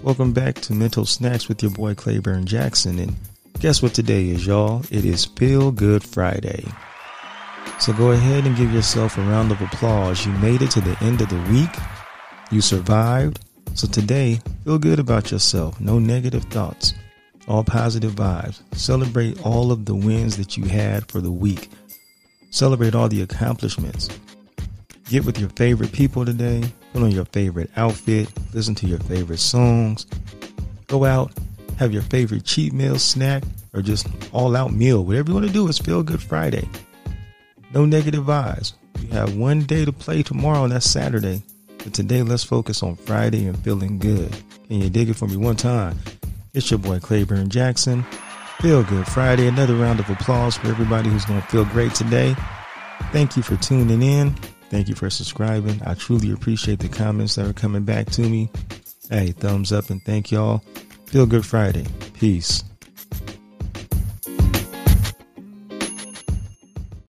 Welcome back to Mental Snacks with your boy Claiborne Jackson. And guess what today is, y'all? It is Feel Good Friday. So go ahead and give yourself a round of applause. You made it to the end of the week. You survived. So today, feel good about yourself. No negative thoughts. All positive vibes. Celebrate all of the wins that you had for the week. Celebrate all the accomplishments. Get with your favorite people today. Put on your favorite outfit. Listen to your favorite songs. Go out. Have your favorite cheat meal, snack, or just all out meal. Whatever you want to do is Feel Good Friday. No negative vibes. You have one day to play tomorrow, and that's Saturday. But today, let's focus on Friday and feeling good. Can you dig it for me one time? It's your boy Claiborne Jackson. Feel Good Friday. Another round of applause for everybody who's going to feel great today. Thank you for tuning in. Thank you for subscribing. I truly appreciate the comments that are coming back to me. Hey, thumbs up and thank y'all. Feel Good Friday. Peace.